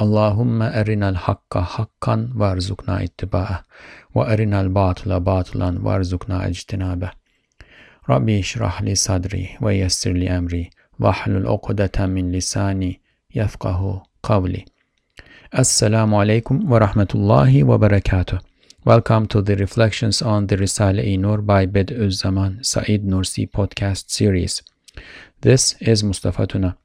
اللهم أرنا الحق حقا وارزقنا اتباعه وأرنا الباطل باطلا وارزقنا اجتنابه ربي اشرح لي صدري ويسر لي أمري واحلل عقدة من لساني يفقه قولي Assalamu alaikum wa rahmatullahi wa barakatuh. Welcome to the Reflections on the Risale-i Nur by Bediüzzaman Said Nursi podcast series. This is Mustafa Tuna.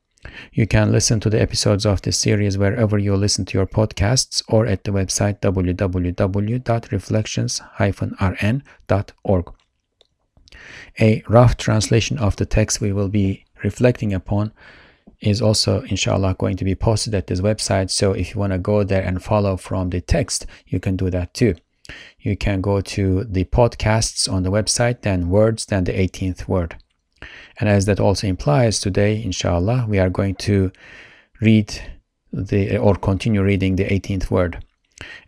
You can listen to the episodes of this series wherever you listen to your podcasts or at the website www.reflections-rn.org. A rough translation of the text we will be reflecting upon is also inshallah going to be posted at this website. So if you want to go there and follow from the text you can do that too. You can go to the podcasts on the website then words then the 18th word and as that also implies today inshallah we are going to read the or continue reading the 18th word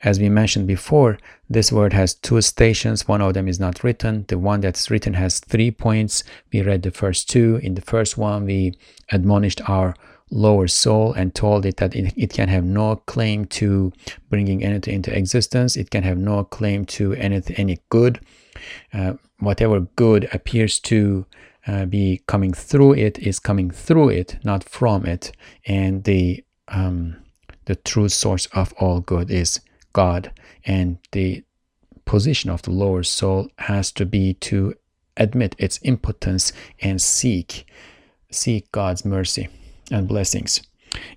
as we mentioned before, this word has two stations. One of them is not written. The one that's written has three points. We read the first two. In the first one, we admonished our lower soul and told it that it, it can have no claim to bringing anything into existence. It can have no claim to anything, any good. Uh, whatever good appears to uh, be coming through it is coming through it, not from it. And the um, the true source of all good is God, and the position of the lower soul has to be to admit its impotence and seek seek God's mercy and blessings.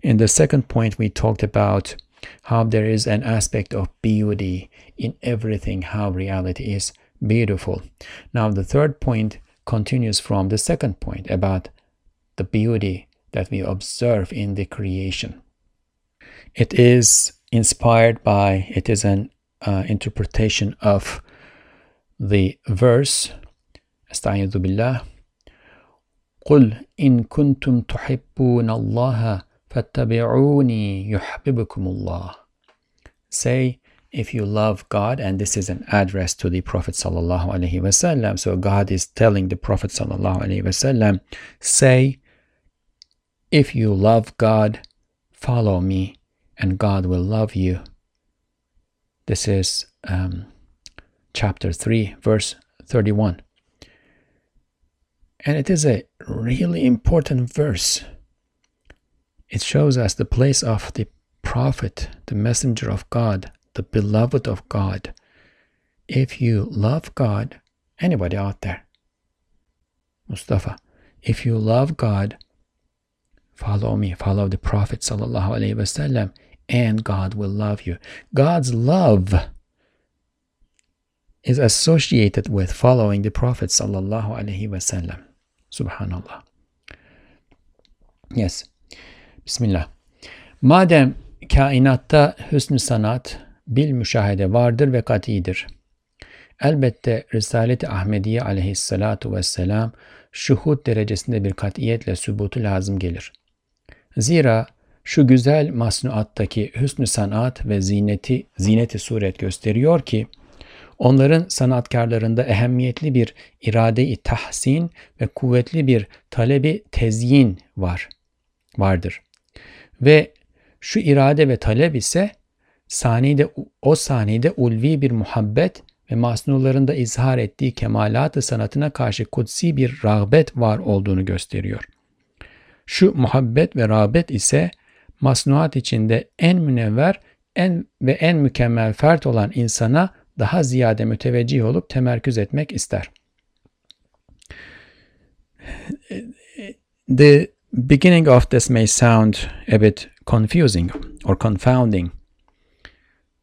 In the second point we talked about how there is an aspect of beauty in everything how reality is beautiful. Now the third point continues from the second point about the beauty that we observe in the creation. It is inspired by, it is an uh, interpretation of the verse, استعيذ بالله قل إن كنتم تحبون الله فاتبعوني يحببكم الله Say, if you love God, and this is an address to the Prophet sallallahu alaihi wasallam. So God is telling the Prophet sallallahu alaihi wasallam, say, if you love God, follow me, and God will love you. This is um, chapter 3, verse 31. And it is a really important verse. It shows us the place of the prophet, the messenger of God, the beloved of God. If you love God, anybody out there, Mustafa, if you love God, follow me, follow the Prophet wasallam, and God will love you. God's love is associated with following the Prophet sallallahu alaihi wasallam. Subhanallah. Yes. Bismillah. Madem kainatta hüsnü sanat, bil müşahede vardır ve katidir. Elbette Risalet-i Ahmediye aleyhissalatu vesselam şuhud derecesinde bir katiyetle sübutu lazım gelir. Zira şu güzel masnuattaki hüsnü sanat ve zineti, zineti suret gösteriyor ki, onların sanatkarlarında ehemmiyetli bir irade-i tahsin ve kuvvetli bir talebi tezyin var, vardır. Ve şu irade ve talep ise saniyede, o saniyede ulvi bir muhabbet ve masnularında izhar ettiği kemalat-ı sanatına karşı kutsi bir rağbet var olduğunu gösteriyor. Şu muhabbet ve rağbet ise masnuat içinde en münevver en ve en mükemmel fert olan insana daha ziyade müteveccih olup temerküz etmek ister. The beginning of this may sound a bit confusing or confounding,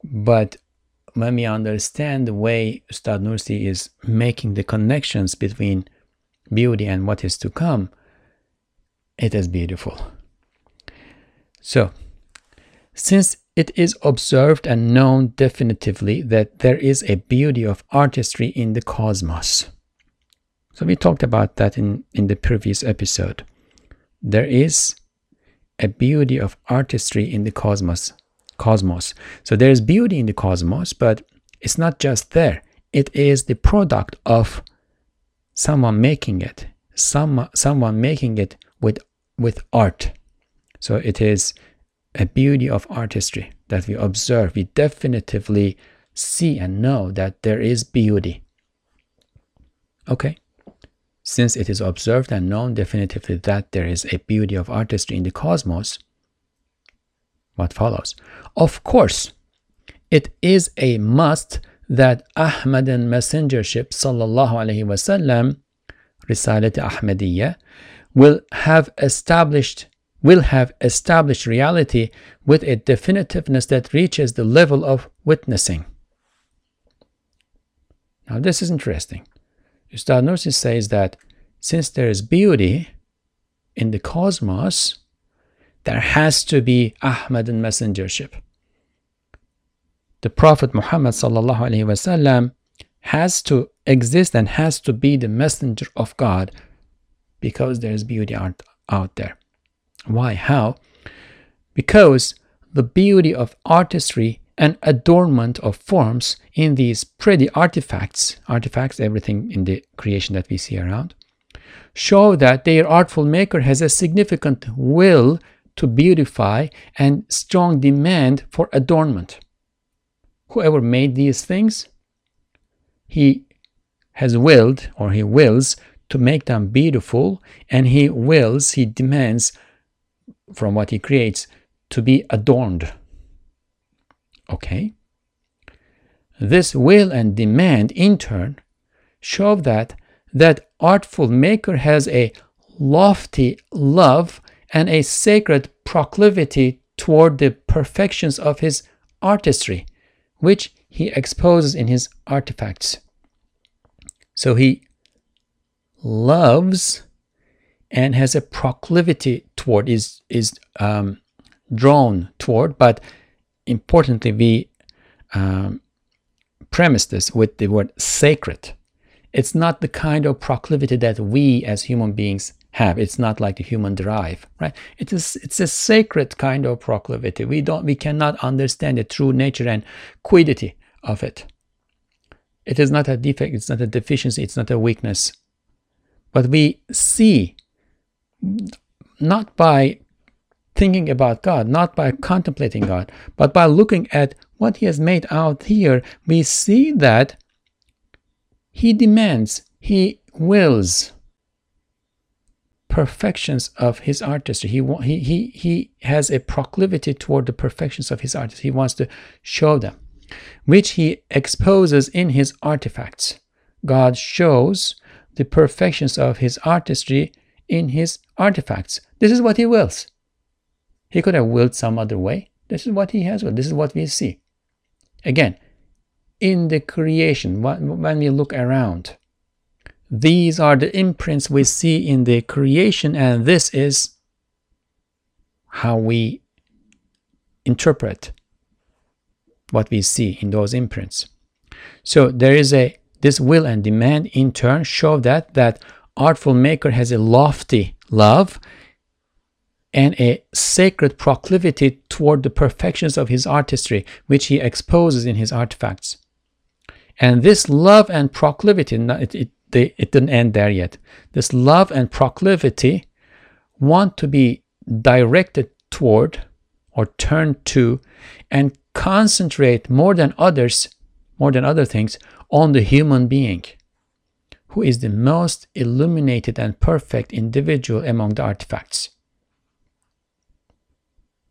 but when we understand the way Ustad Nursi is making the connections between beauty and what is to come, it is beautiful. So, since it is observed and known definitively that there is a beauty of artistry in the cosmos. So we talked about that in, in the previous episode. There is a beauty of artistry in the cosmos. Cosmos. So there is beauty in the cosmos, but it's not just there. It is the product of someone making it. Some someone making it with with art. So it is a beauty of artistry that we observe. We definitively see and know that there is beauty. Okay. Since it is observed and known definitively that there is a beauty of artistry in the cosmos, what follows? Of course, it is a must that Ahmadan messengership sallallahu alaihi wasallam Ahmadiyya will have established will have established reality with a definitiveness that reaches the level of witnessing. Now this is interesting. Ustad Nursi says that since there is beauty in the cosmos, there has to be Ahmadan messengership. The Prophet Muhammad wasallam has to exist and has to be the messenger of God because there is beauty out, out there. Why? How? Because the beauty of artistry and adornment of forms in these pretty artifacts, artifacts, everything in the creation that we see around, show that their artful maker has a significant will to beautify and strong demand for adornment. Whoever made these things, he has willed or he wills to make them beautiful and he wills, he demands from what he creates to be adorned. Okay? This will and demand in turn show that that artful maker has a lofty love and a sacred proclivity toward the perfections of his artistry, which he exposes in his artifacts. So he loves and has a proclivity toward, is, is um, drawn toward, but importantly, we um, premise this with the word sacred. It's not the kind of proclivity that we as human beings have. It's not like the human drive, right? It is it's a sacred kind of proclivity. We don't we cannot understand the true nature and quiddity of it. It is not a defect, it's not a deficiency, it's not a weakness. But we see not by thinking about God, not by contemplating God, but by looking at what He has made out here, we see that He demands, He wills perfections of His artistry. He, he, he, he has a proclivity toward the perfections of His artistry. He wants to show them which he exposes in his artifacts. God shows the perfections of his artistry in his artifacts. This is what he wills. He could have willed some other way. This is what he has willed. This is what we see. Again, in the creation, when we look around, these are the imprints we see in the creation, and this is how we interpret what we see in those imprints. So there is a this will and demand in turn show that that artful maker has a lofty love and a sacred proclivity toward the perfections of his artistry, which he exposes in his artifacts. And this love and proclivity, it, it, it didn't end there yet. This love and proclivity want to be directed toward or turned to and concentrate more than others, more than other things, on the human being, who is the most illuminated and perfect individual among the artifacts.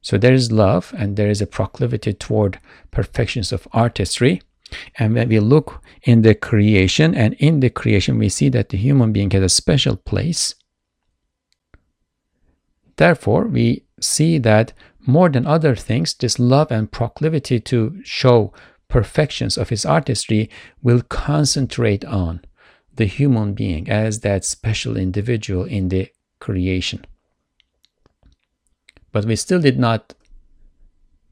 So there is love and there is a proclivity toward perfections of artistry. And when we look in the creation, and in the creation, we see that the human being has a special place. Therefore, we see that more than other things, this love and proclivity to show perfections of his artistry will concentrate on the human being as that special individual in the creation. But we still did not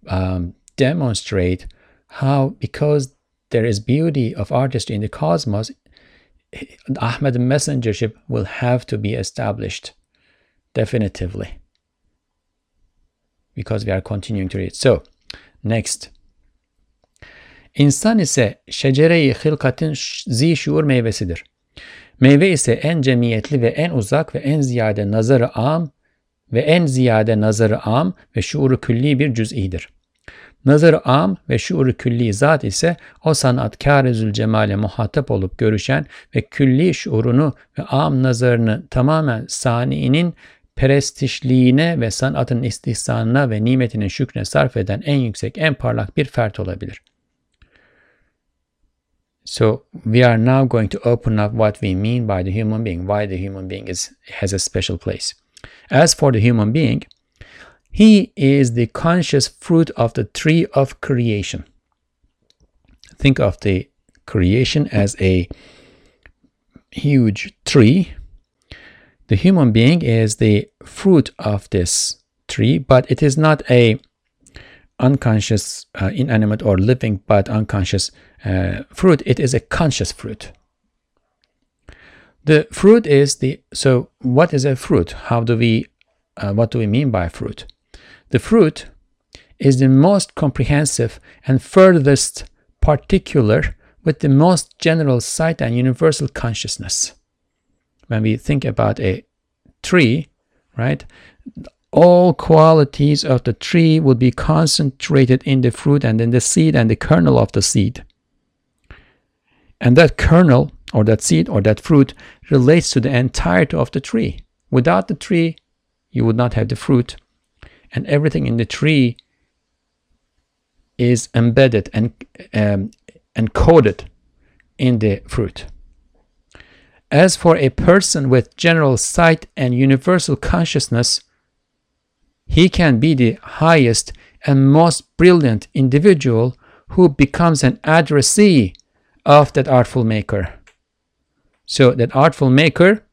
um, demonstrate how, because there is beauty of artistry in the cosmos, Ahmed messengership will have to be established definitively because we are continuing to read. So, next. İnsan ise şecere-i hilkatin zi şuur meyvesidir. Meyve ise en cemiyetli ve en uzak ve en ziyade nazarı am ve en ziyade nazarı am ve şuuru külli bir cüz'idir. Nazarı am ve şuuru külli zat ise o sanatkar-ı zülcemale muhatap olup görüşen ve külli şuurunu ve am nazarını tamamen saniinin perestişliğine ve sanatın istihsanına ve nimetinin şükrüne sarf eden en yüksek, en parlak bir fert olabilir. So we are now going to open up what we mean by the human being, why the human being is has a special place. As for the human being, he is the conscious fruit of the tree of creation. Think of the creation as a huge tree the human being is the fruit of this tree, but it is not a unconscious, uh, inanimate or living but unconscious uh, fruit. It is a conscious fruit. The fruit is the so what is a fruit? How do we uh, what do we mean by fruit? The fruit is the most comprehensive and furthest particular with the most general sight and universal consciousness when we think about a tree, right, all qualities of the tree would be concentrated in the fruit and in the seed and the kernel of the seed. And that kernel or that seed or that fruit relates to the entirety of the tree. Without the tree, you would not have the fruit. And everything in the tree is embedded and um, encoded in the fruit. As for a person with general sight and universal consciousness, he can be the highest and most brilliant individual who becomes an addressee of that artful maker. So, that artful maker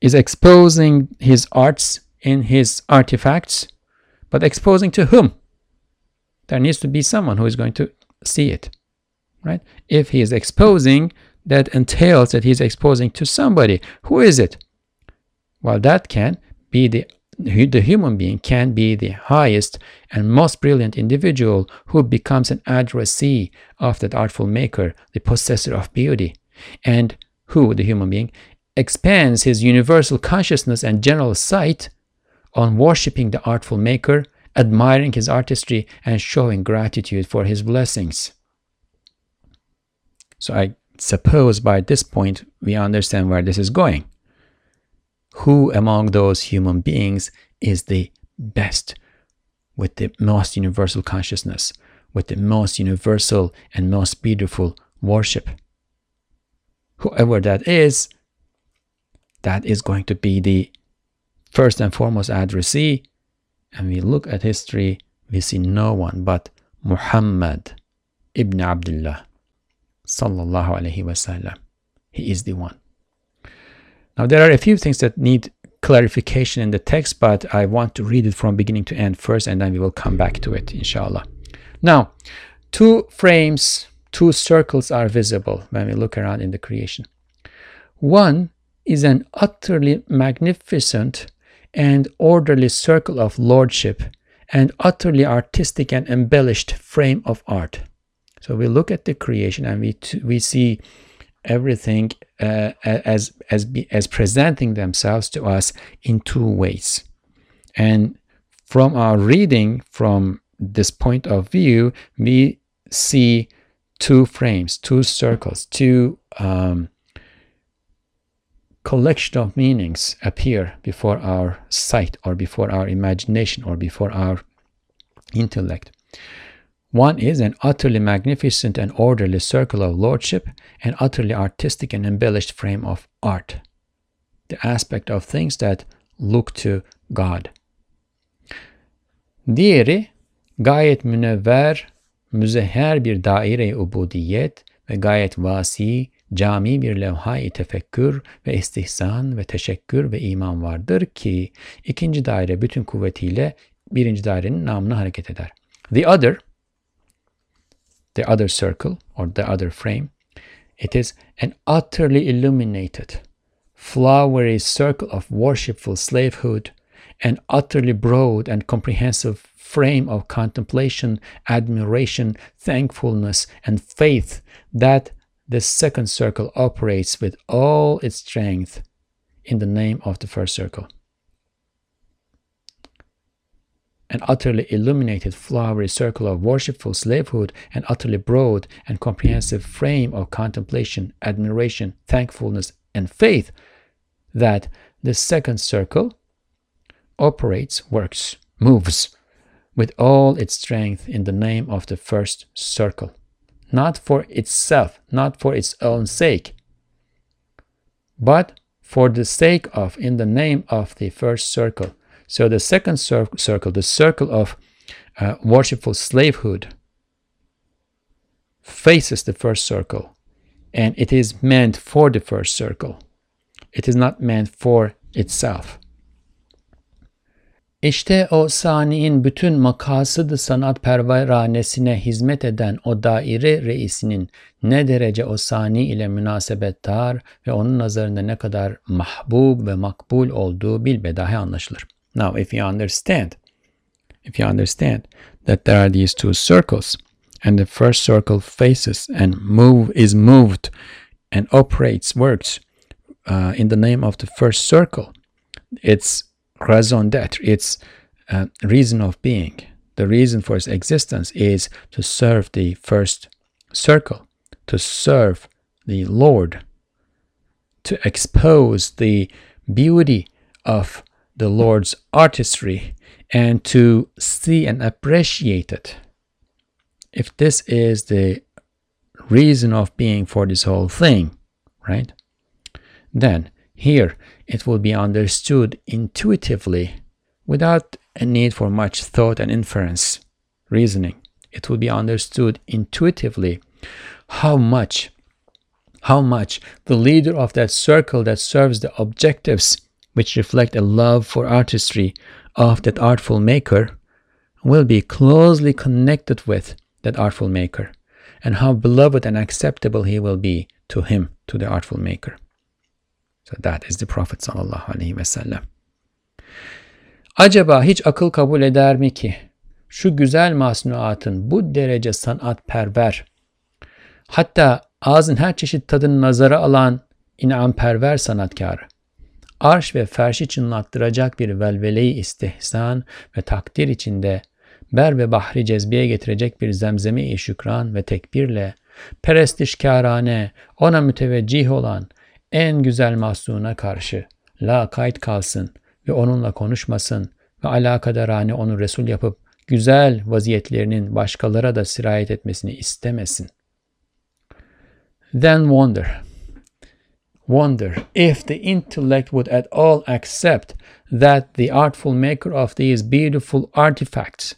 is exposing his arts in his artifacts, but exposing to whom? There needs to be someone who is going to see it, right? If he is exposing that entails that he's exposing to somebody. Who is it? Well, that can be the the human being can be the highest and most brilliant individual who becomes an addressee of that artful maker, the possessor of beauty, and who, the human being, expands his universal consciousness and general sight on worshipping the artful maker, admiring his artistry, and showing gratitude for his blessings. So I suppose by this point we understand where this is going. Who among those human beings is the best with the most universal consciousness, with the most universal and most beautiful worship? Whoever that is, that is going to be the first and foremost addressee. And we look at history, we see no one but Muhammad ibn Abdullah sallallahu alaihi wasallam. He is the one. Now there are a few things that need clarification in the text, but I want to read it from beginning to end first, and then we will come back to it, inshallah. Now, two frames, two circles are visible when we look around in the creation. One is an utterly magnificent and orderly circle of lordship and utterly artistic and embellished frame of art. So we look at the creation and we we see everything uh, as as be, as presenting themselves to us in two ways. And from our reading from this point of view, we see two frames, two circles, two um, collection of meanings appear before our sight or before our imagination or before our intellect. One is an utterly magnificent and orderly circle of lordship, an utterly artistic and embellished frame of art, the aspect of things that look to God. Diğeri gayet münevver, müzeher bir daire ubudiyet ve gayet vasi, cami bir levha-i tefekkür ve istihsan ve teşekkür ve iman vardır ki ikinci daire bütün kuvvetiyle birinci dairenin namına hareket eder. The other, the other circle or the other frame, it is an utterly illuminated, flowery circle of worshipful slavehood, an utterly broad and comprehensive frame of contemplation, admiration, thankfulness, and faith that the second circle operates with all its strength in the name of the first circle. An utterly illuminated flowery circle of worshipful slavehood, an utterly broad and comprehensive frame of contemplation, admiration, thankfulness, and faith that the second circle operates, works, moves with all its strength in the name of the first circle, not for itself, not for its own sake, but for the sake of, in the name of the first circle. So the second cir circle, the circle of uh, worshipful slavehood, faces the first circle, and it is meant for the first circle. It is not meant for itself. İşte o saniin bütün makasıdı sanat perveranesine hizmet eden o daire reisinin ne derece o sani ile münasebettar ve onun nazarında ne kadar mahbub ve makbul olduğu bilbedahi anlaşılır. Now if you understand, if you understand that there are these two circles and the first circle faces and move is moved and operates works uh, in the name of the first circle, it's raison d'etre, its uh, reason of being, the reason for its existence is to serve the first circle, to serve the Lord, to expose the beauty of the Lord's artistry and to see and appreciate it. If this is the reason of being for this whole thing, right? Then here it will be understood intuitively without a need for much thought and inference, reasoning. It will be understood intuitively how much how much the leader of that circle that serves the objectives which reflect a love for artistry of that artful maker will be closely connected with that artful maker and how beloved and acceptable he will be to him to the artful maker so that is the Prophet sallallahu aleyhi ve sellem. Acaba hiç akıl kabul eder mi ki şu güzel masnuatın bu derece sanatperver, hatta ağzın her çeşit tadını nazara alan inamperver sanatkarı, arş ve ferşi çınlattıracak bir velveleyi istihsan ve takdir içinde ber ve bahri cezbiye getirecek bir zemzemi-i şükran ve tekbirle perestişkârane ona müteveccih olan en güzel mahzuna karşı la kayıt kalsın ve onunla konuşmasın ve alakadarane onu Resul yapıp güzel vaziyetlerinin başkalara da sirayet etmesini istemesin. Then wonder. Wonder if the intellect would at all accept that the artful maker of these beautiful artifacts,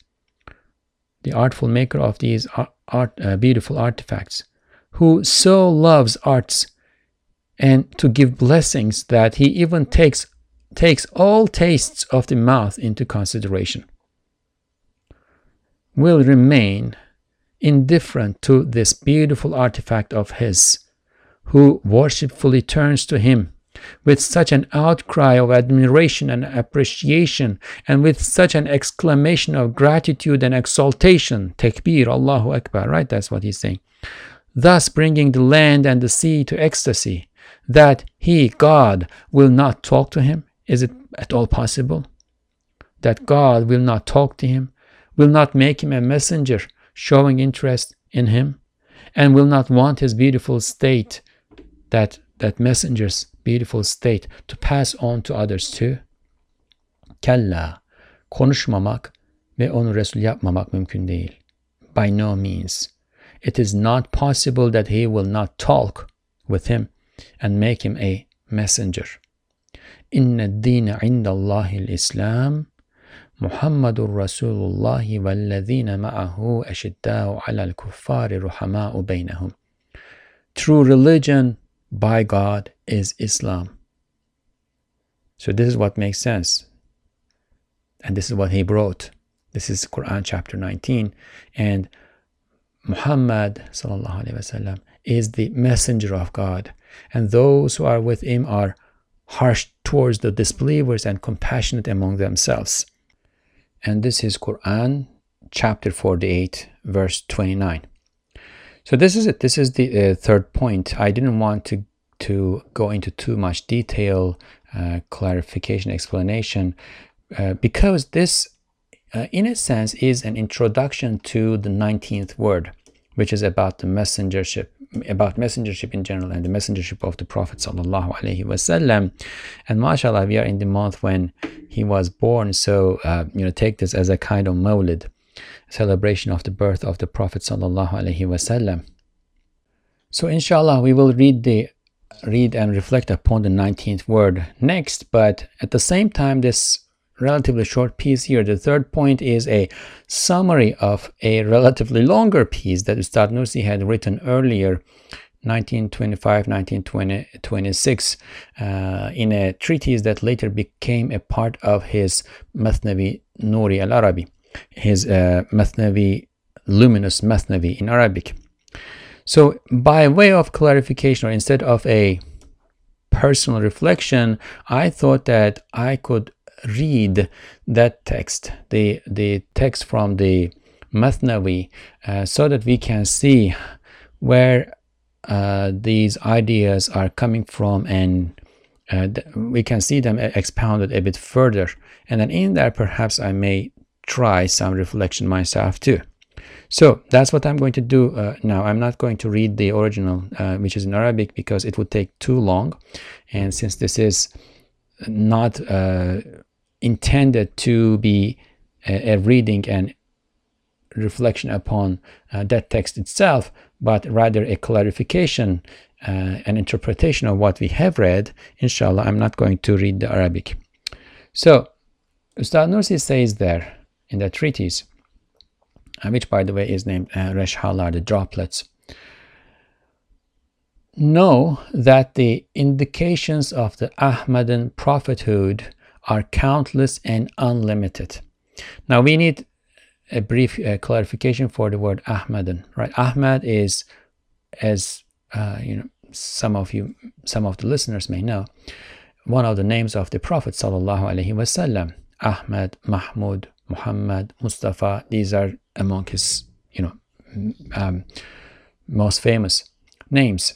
the artful maker of these art, uh, beautiful artifacts, who so loves arts and to give blessings that he even takes takes all tastes of the mouth into consideration will remain indifferent to this beautiful artifact of his who worshipfully turns to him with such an outcry of admiration and appreciation and with such an exclamation of gratitude and exaltation. Takbir allahu akbar right? That's what he's saying. Thus bringing the land and the sea to ecstasy that he, God, will not talk to him? Is it at all possible? That God will not talk to him, will not make him a messenger showing interest in him, and will not want his beautiful state, that, that messenger's beautiful state, to pass on to others too? Kella, konuşmamak ve onu Resul yapmamak mümkün değil. By no means. It is not possible that he will not talk with him and make him a messenger. إن الدين عند الله الإسلام محمد رسول الله والذين معه أشداء على الكفار رحماء بينهم. True religion by God is Islam. So this is what makes sense. And this is what he brought. This is Quran chapter 19. And Muhammad وسلم, is the messenger of God. And those who are with him are harsh towards the disbelievers and compassionate among themselves. And this is Quran chapter 48, verse 29. So this is it. This is the uh, third point. I didn't want to to go into too much detail, uh, clarification, explanation, uh, because this, uh, in a sense, is an introduction to the 19th word, which is about the messengership, about messengership in general and the messengership of the Prophet sallallahu alaihi wasallam. And mashallah, we are in the month when he was born, so uh, you know, take this as a kind of mawlid celebration of the birth of the Prophet sallallahu alaihi wasallam. So inshallah we will read the read and reflect upon the 19th word next, but at the same time this relatively short piece here, the third point is a summary of a relatively longer piece that Ustad had written earlier 1925 1926 uh, in a treatise that later became a part of his Mathnavi Nuri al Arabi his uh, Mathnavi, luminous Mathnavi in Arabic. So, by way of clarification, or instead of a personal reflection, I thought that I could read that text, the, the text from the Mathnavi, uh, so that we can see where uh, these ideas are coming from and uh, we can see them expounded a bit further. And then in there, perhaps I may try some reflection myself too. So that's what I'm going to do uh, now. I'm not going to read the original, uh, which is in Arabic, because it would take too long. And since this is not uh, intended to be a, a, reading and reflection upon uh, that text itself, but rather a clarification, uh, an interpretation of what we have read, inshallah, I'm not going to read the Arabic. So, Ustad Nursi says there, in the treatise, uh, which by the way is named uh, Reshhalar, the droplets. Know that the indications of the Ahmadan prophethood are countless and unlimited. Now we need a brief uh, clarification for the word Ahmadan, right? Ahmad is, as uh, you know, some of you, some of the listeners may know, one of the names of the Prophet sallallahu alaihi wasallam. Ahmad, Mahmud, Muhammad, Mustafa, these are among his, you know, um, most famous names.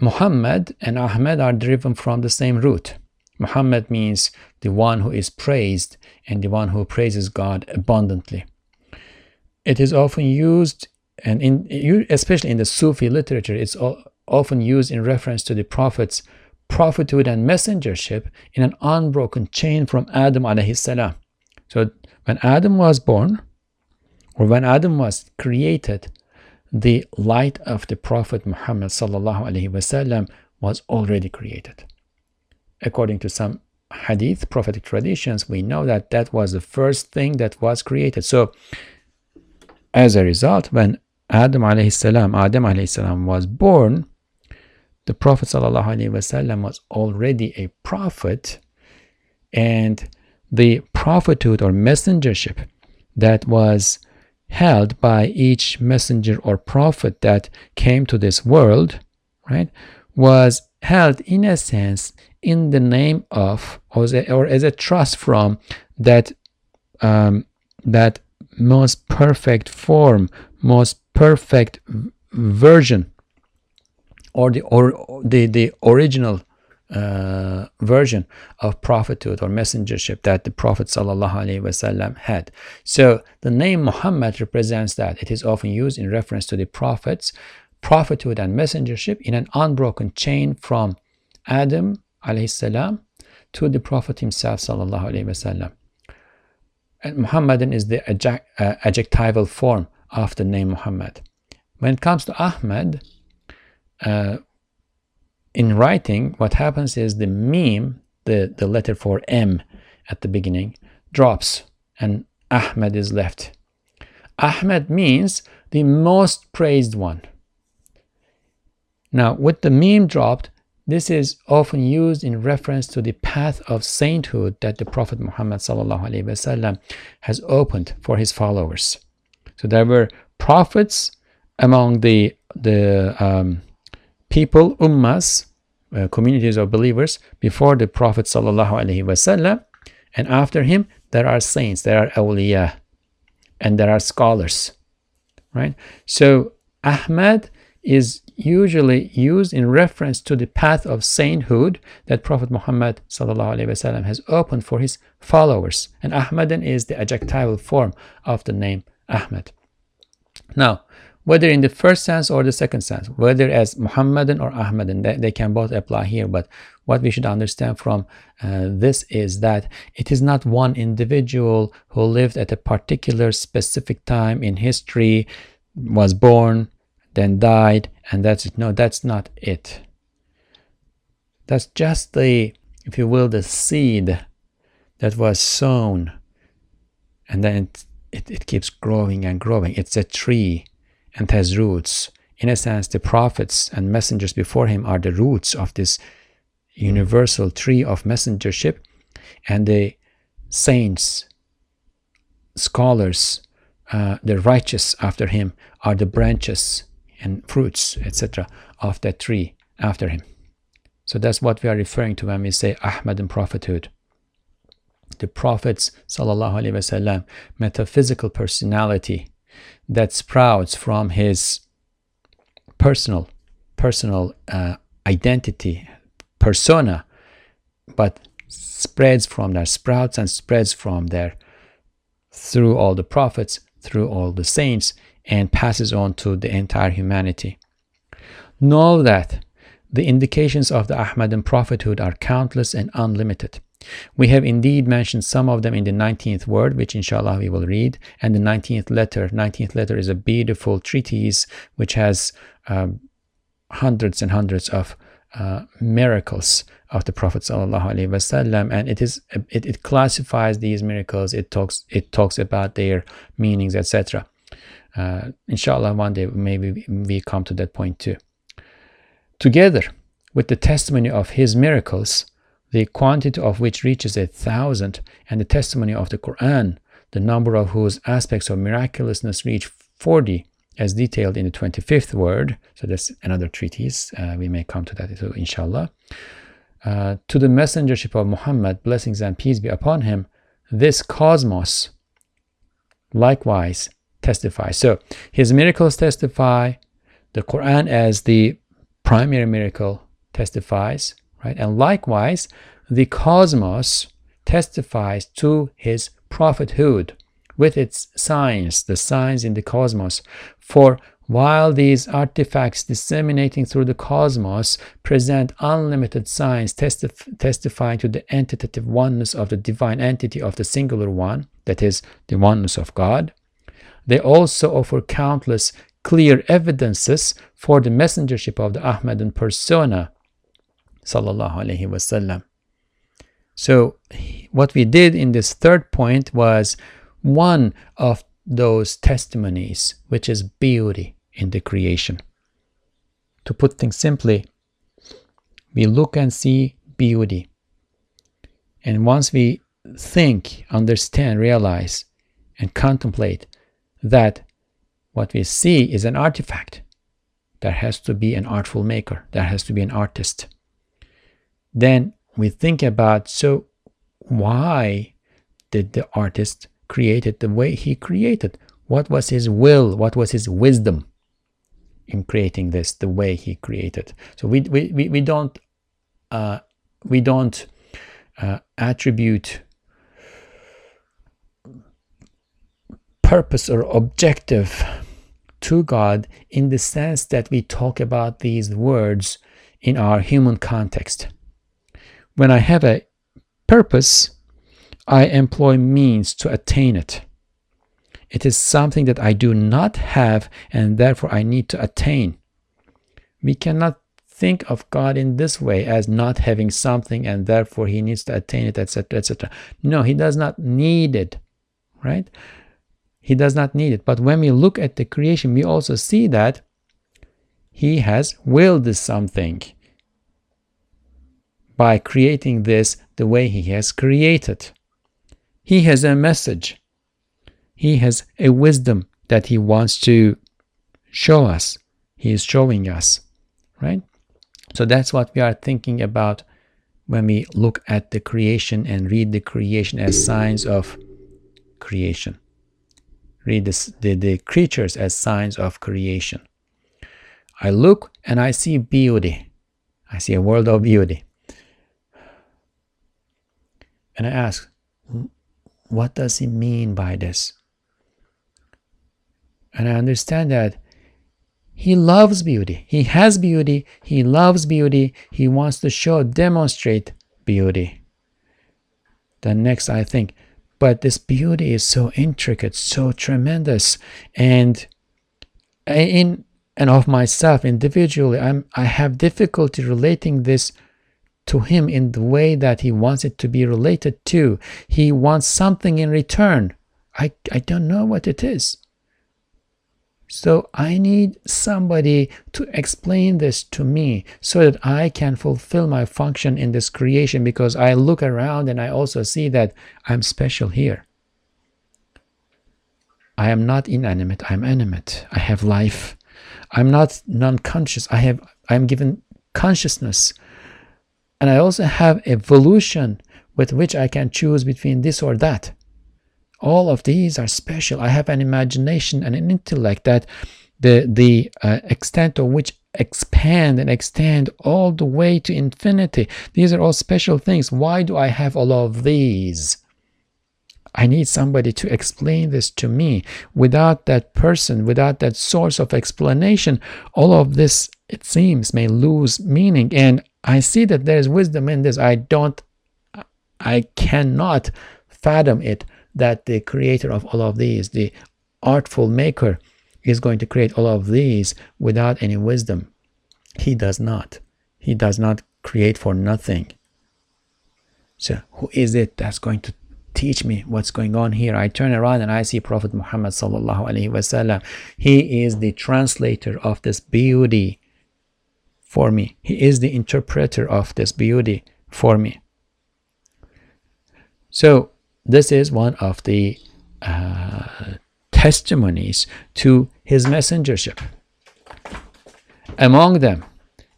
Muhammad and Ahmed are driven from the same root. Muhammad means the one who is praised and the one who praises God abundantly. It is often used, and in, especially in the Sufi literature, it's often used in reference to the Prophet's prophethood and messengership in an unbroken chain from Adam alayhi salam. So when Adam was born, or when Adam was created, the light of the Prophet Muhammad wasallam was already created. According to some hadith, prophetic traditions, we know that that was the first thing that was created. So, as a result, when Adam alayhi salam, Adam alayhi salam was born, the Prophet wasallam was already a prophet, and the prophethood or messengership that was held by each messenger or prophet that came to this world, right, was held in a sense in the name of or as a, or as a trust from that um, that most perfect form, most perfect version, or the or the the original uh, version of prophethood or messengership that the Prophet ﷺ had. So the name Muhammad represents that. It is often used in reference to the prophets, prophethood and messengership in an unbroken chain from Adam alayhi to the Prophet himself sallallahu alayhi wasallam. And Muhammadan is the uh, adjectival form of the name Muhammad. When it comes to Ahmad, uh, in writing, what happens is the meme, the, the letter for M at the beginning, drops and Ahmad is left. Ahmad means the most praised one. Now, with the meme dropped, this is often used in reference to the path of sainthood that the Prophet Muhammad has opened for his followers. So there were prophets among the the um, people, ummas, uh, communities of believers before the Prophet and after him there are saints, there are awliya, and there are scholars, right? So Ahmad is usually used in reference to the path of sainthood that Prophet Muhammad وسلم, has opened for his followers. And Ahmadan is the adjectival form of the name Ahmad. Now, whether in the first sense or the second sense, whether as Muhammadan or Ahmadan, they, they can both apply here. But what we should understand from uh, this is that it is not one individual who lived at a particular specific time in history, was born, then died, and that's it. No, that's not it. That's just the, if you will, the seed that was sown, and then it, it, it keeps growing and growing. It's a tree and has roots. In a sense, the prophets and messengers before him are the roots of this universal tree of messengership, and the saints, scholars, uh, the righteous after him are the branches and fruits, etc., of that tree after him. So that's what we are referring to when we say Ahmadan prophethood. The Prophet's وسلم, metaphysical personality that sprouts from his personal personal uh, identity, persona, but spreads from there, sprouts and spreads from there through all the prophets, through all the saints, and passes on to the entire humanity. Know that the indications of the Ahmadan prophethood are countless and unlimited. We have indeed mentioned some of them in the 19th word, which inshallah we will read, and the 19th letter. 19th letter is a beautiful treatise which has um, hundreds and hundreds of uh, miracles of the Prophet wasallam, and it is it, it classifies these miracles. It talks it talks about their meanings, etc. Uh, inshallah, one day maybe we come to that point too. Together with the testimony of his miracles, the quantity of which reaches a thousand, and the testimony of the Quran, the number of whose aspects of miraculousness reach 40, as detailed in the 25th word. So that's another treatise. Uh, we may come to that too, inshallah. Uh, to the messengership of Muhammad, blessings and peace be upon him, this cosmos likewise testifies. So his miracles testify, the Quran as the primary miracle testifies, right? And likewise, the cosmos testifies to his prophethood with its signs, the signs in the cosmos. For while these artifacts disseminating through the cosmos present unlimited signs testif- testifying to the entitative oneness of the divine entity of the singular one, that is, the oneness of God, they also offer countless clear evidences for the messengership of the Ahmadan persona. So, what we did in this third point was one of those testimonies, which is beauty in the creation. To put things simply, we look and see beauty. And once we think, understand, realize, and contemplate that what we see is an artifact, there has to be an artful maker, there has to be an artist. Then we think about so why did the artist create it the way he created? What was his will? What was his wisdom in creating this the way he created? So we we, we, we don't uh, we don't uh, attribute purpose or objective to God in the sense that we talk about these words in our human context. When I have a purpose, I employ means to attain it. It is something that I do not have and therefore I need to attain. We cannot think of God in this way as not having something and therefore he needs to attain it, etc., etc. No, he does not need it, right? He does not need it. But when we look at the creation, we also see that he has willed something. by creating this the way He has created. He has a message. He has a wisdom that He wants to show us. He is showing us, right? So that's what we are thinking about when we look at the creation and read the creation as signs of creation. Read this, the, the creatures as signs of creation. I look and I see beauty. I see a world of beauty. And I ask, what does he mean by this? And I understand that he loves beauty. He has beauty. He loves beauty. He wants to show, demonstrate beauty. Then next, I think, but this beauty is so intricate, so tremendous, and in and of myself individually, I'm I have difficulty relating this to him in the way that he wants it to be related to. He wants something in return. I, I don't know what it is. So I need somebody to explain this to me so that I can fulfill my function in this creation because I look around and I also see that I'm special here. I am not inanimate, I'm animate. I have life. I'm not non-conscious. I have I'm given consciousness. And I also have evolution with which I can choose between this or that. All of these are special. I have an imagination and an intellect that the, the uh, extent of which expand and extend all the way to infinity. These are all special things. Why do I have all of these? I need somebody to explain this to me. Without that person, without that source of explanation, all of this, it seems, may lose meaning. And I see that there is wisdom in this. I don't, I cannot fathom it that the creator of all of these, the artful maker, is going to create all of these without any wisdom. He does not. He does not create for nothing. So, who is it that's going to teach me what's going on here? I turn around and I see Prophet Muhammad sallallahu alaihi wasallam. He is the translator of this beauty for me. He is the interpreter of this beauty for me. So, this is one of the uh, testimonies to his messengership. Among them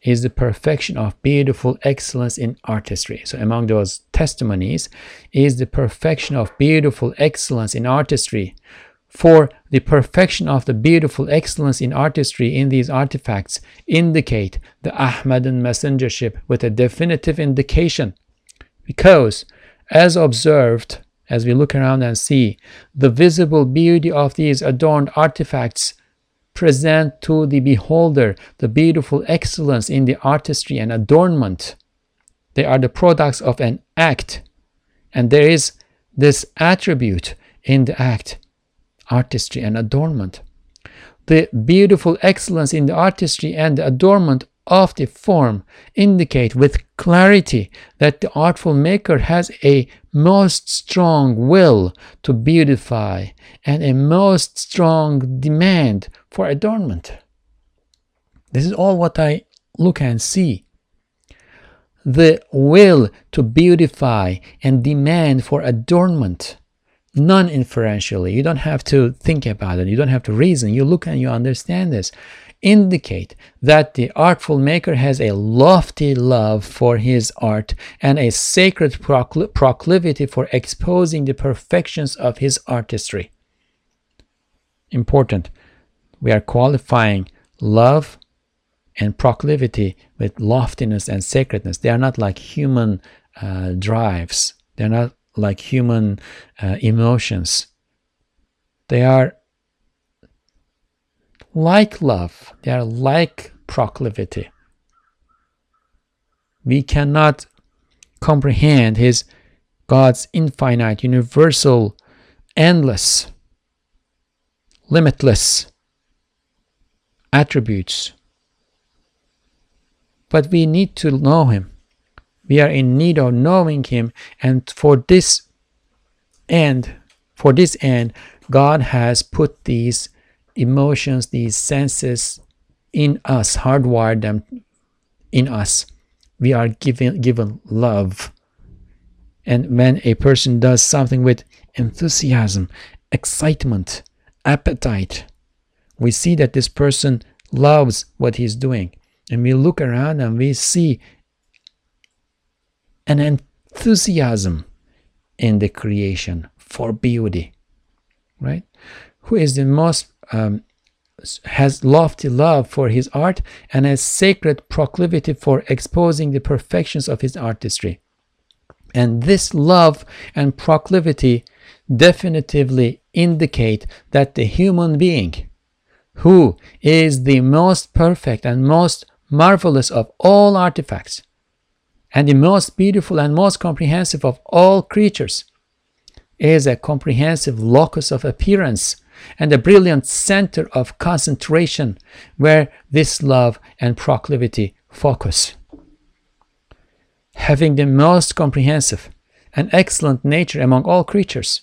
is the perfection of beautiful excellence in artistry. So, among those testimonies is the perfection of beautiful excellence in artistry. For the perfection of the beautiful excellence in artistry in these artifacts indicate the Ahmadan messengership with a definitive indication. Because, as observed, as we look around and see the visible beauty of these adorned artifacts present to the beholder the beautiful excellence in the artistry and adornment. They are the products of an act, and there is this attribute in the act artistry and adornment. The beautiful excellence in the artistry and the adornment of the form indicate with clarity that the artful maker has a most strong will to beautify and a most strong demand for adornment. This is all what I look and see. The will to beautify and demand for adornment non inferentially. You don't have to think about it. You don't have to reason. You look and you understand this indicate that the artful maker has a lofty love for his art and a sacred procl- proclivity for exposing the perfections of his artistry. Important. We are qualifying love and proclivity with loftiness and sacredness. They are not like human uh, drives, they're not like human uh, emotions. They are like love, they are like proclivity. We cannot comprehend his God's infinite, universal, endless, limitless attributes. But we need to know him. We are in need of knowing him, and for this end, for this end, God has put these emotions, these senses in us, hardwired them in us. We are given given love. And when a person does something with enthusiasm excitement appetite we see that this person loves what he's doing. And we look around and we see an enthusiasm in the creation for beauty right? Who is the most um, has lofty love for his art and a sacred proclivity for exposing the perfections of his artistry. And this love and proclivity definitively indicate that the human being, who is the most perfect and most marvelous of all artifacts, and the most beautiful and most comprehensive of all creatures, is a comprehensive locus of appearance and a brilliant center of concentration where this love and proclivity focus. Having the most comprehensive and excellent nature among all creatures,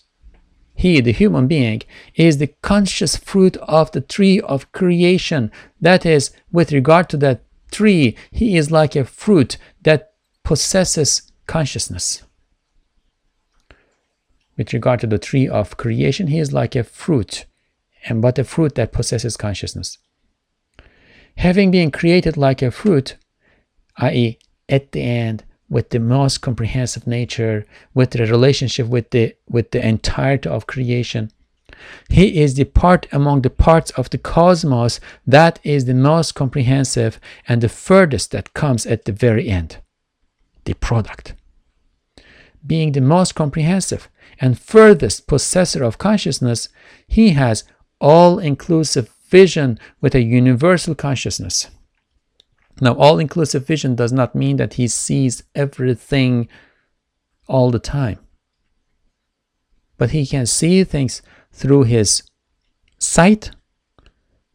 he, the human being, is the conscious fruit of the tree of creation. That is, with regard to that tree, he is like a fruit that possesses consciousness. With regard to the tree of creation, he is like a fruit, and but a fruit that possesses consciousness. Having been created like a fruit, i.e., at the end, with the most comprehensive nature, with the relationship with the with the entirety of creation, he is the part among the parts of the cosmos that is the most comprehensive and the furthest that comes at the very end, the product. Being the most comprehensive, and furthest possessor of consciousness, he has all inclusive vision with a universal consciousness. Now, all inclusive vision does not mean that he sees everything all the time, but he can see things through his sight,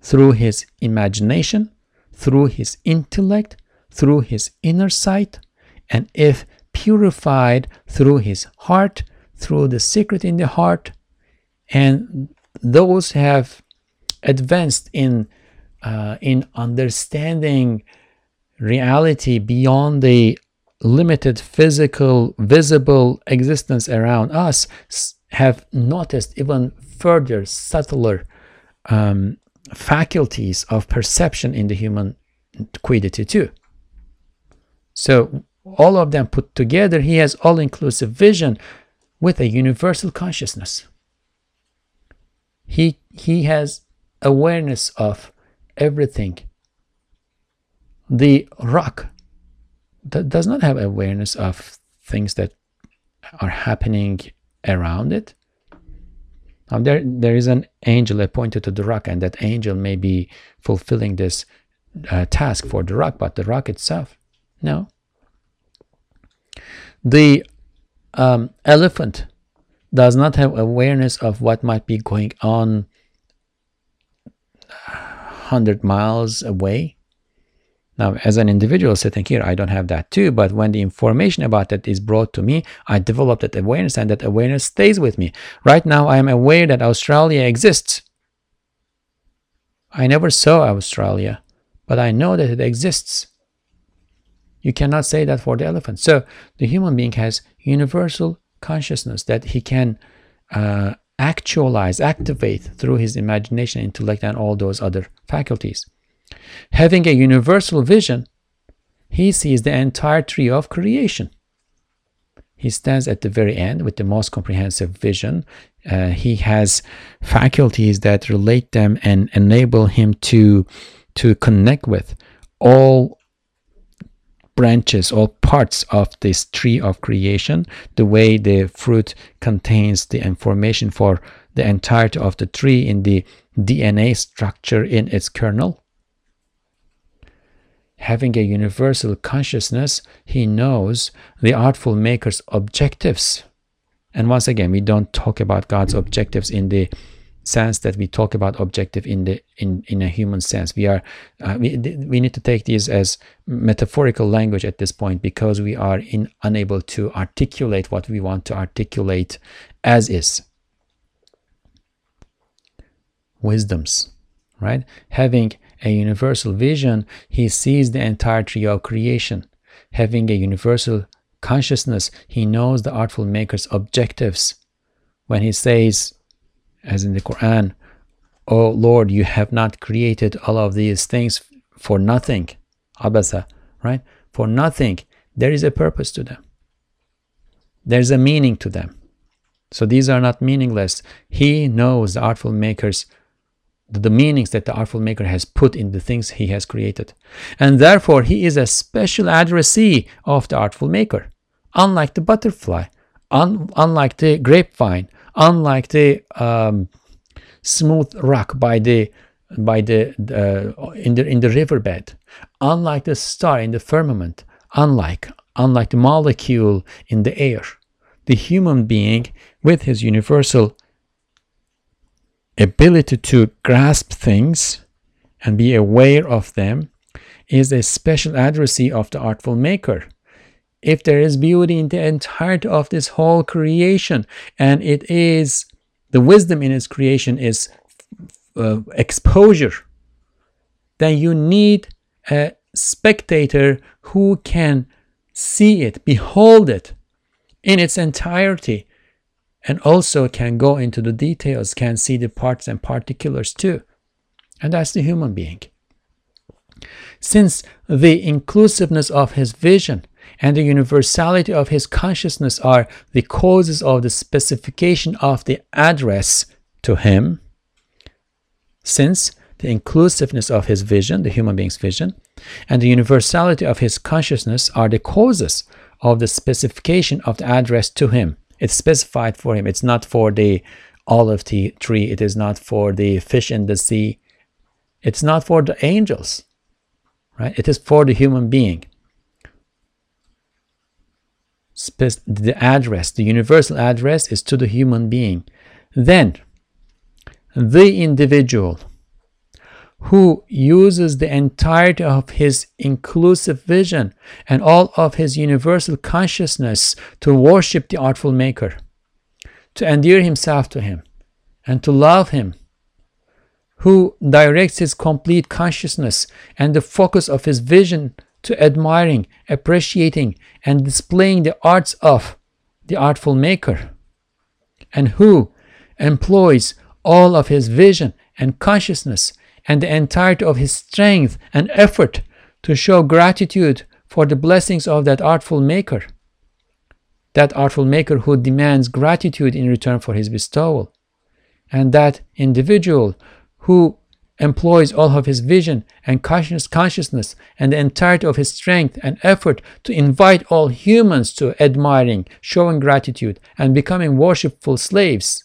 through his imagination, through his intellect, through his inner sight, and if purified through his heart, through the secret in the heart and those have advanced in uh, in understanding reality beyond the limited physical visible existence around us have noticed even further subtler um, faculties of perception in the human quiddity too. So all of them put together he has all-inclusive vision with a universal consciousness. He, he has awareness of everything. The rock that does not have awareness of things that are happening around it. Now there, there is an angel appointed to the rock, and that angel may be fulfilling this uh, task for the rock, but the rock itself, no. The um, elephant does not have awareness of what might be going on 100 miles away. Now, as an individual sitting here, I don't have that too, but when the information about that is brought to me, I develop that awareness and that awareness stays with me. Right now, I am aware that Australia exists. I never saw Australia, but I know that it exists. You cannot say that for the elephant. So the human being has universal consciousness that he can uh, actualize, activate through his imagination, intellect, and all those other faculties. Having a universal vision, he sees the entire tree of creation. He stands at the very end with the most comprehensive vision. Uh, he has faculties that relate them and enable him to to connect with all branches or parts of this tree of creation, the way the fruit contains the information for the entirety of the tree in the DNA structure in its kernel. Having a universal consciousness, he knows the artful maker's objectives. And once again, we don't talk about God's objectives in the sense that we talk about objective in the in in a human sense. We are uh, we, we need to take these as metaphorical language at this point because we are in unable to articulate what we want to articulate as is. Wisdoms right? Having a universal vision he sees the entire tree of creation. Having a universal consciousness, he knows the artful maker's objectives. When he says, as in the Quran, Oh Lord, you have not created all of these things for nothing. Abasa, right? For nothing. There is a purpose to them. There's a meaning to them. So these are not meaningless. He knows the artful maker's the meanings that the artful maker has put in the things he has created. And therefore, he is a special addressee of the artful maker. Unlike the butterfly, un- unlike the grapevine, unlike the um, smooth rock by the by the uh, in the in the riverbed, unlike the star in the firmament, unlike unlike the molecule in the air, the human being with his universal ability to grasp things and be aware of them is a special addressee of the artful maker. If there is beauty in the entirety of this whole creation, and it is the wisdom in its creation is uh, exposure, then you need a spectator who can see it, behold it in its entirety, and also can go into the details, can see the parts and particulars too. And that's the human being. Since the inclusiveness of his vision and the universality of his consciousness are the causes of the specification of the address to him, since the inclusiveness of his vision, the human being's vision, and the universality of his consciousness are the causes of the specification of the address to him. It's specified for him. It's not for the olive tree. It is not for the fish in the sea. It's not for the angels, right? It is for the human being. The address, the universal address is to the human being. Then, the individual who uses the entirety of his inclusive vision and all of his universal consciousness to worship the artful maker, to endear himself to him, and to love him, who directs his complete consciousness and the focus of his vision to admiring, appreciating, and displaying the arts of the artful maker, and who employs all of his vision and consciousness and the entirety of his strength and effort to show gratitude for the blessings of that artful maker. That artful maker who demands gratitude in return for his bestowal. And that individual who employs all of his vision and conscious consciousness and the entirety of his strength and effort to invite all humans to admiring, showing gratitude, and becoming worshipful slaves,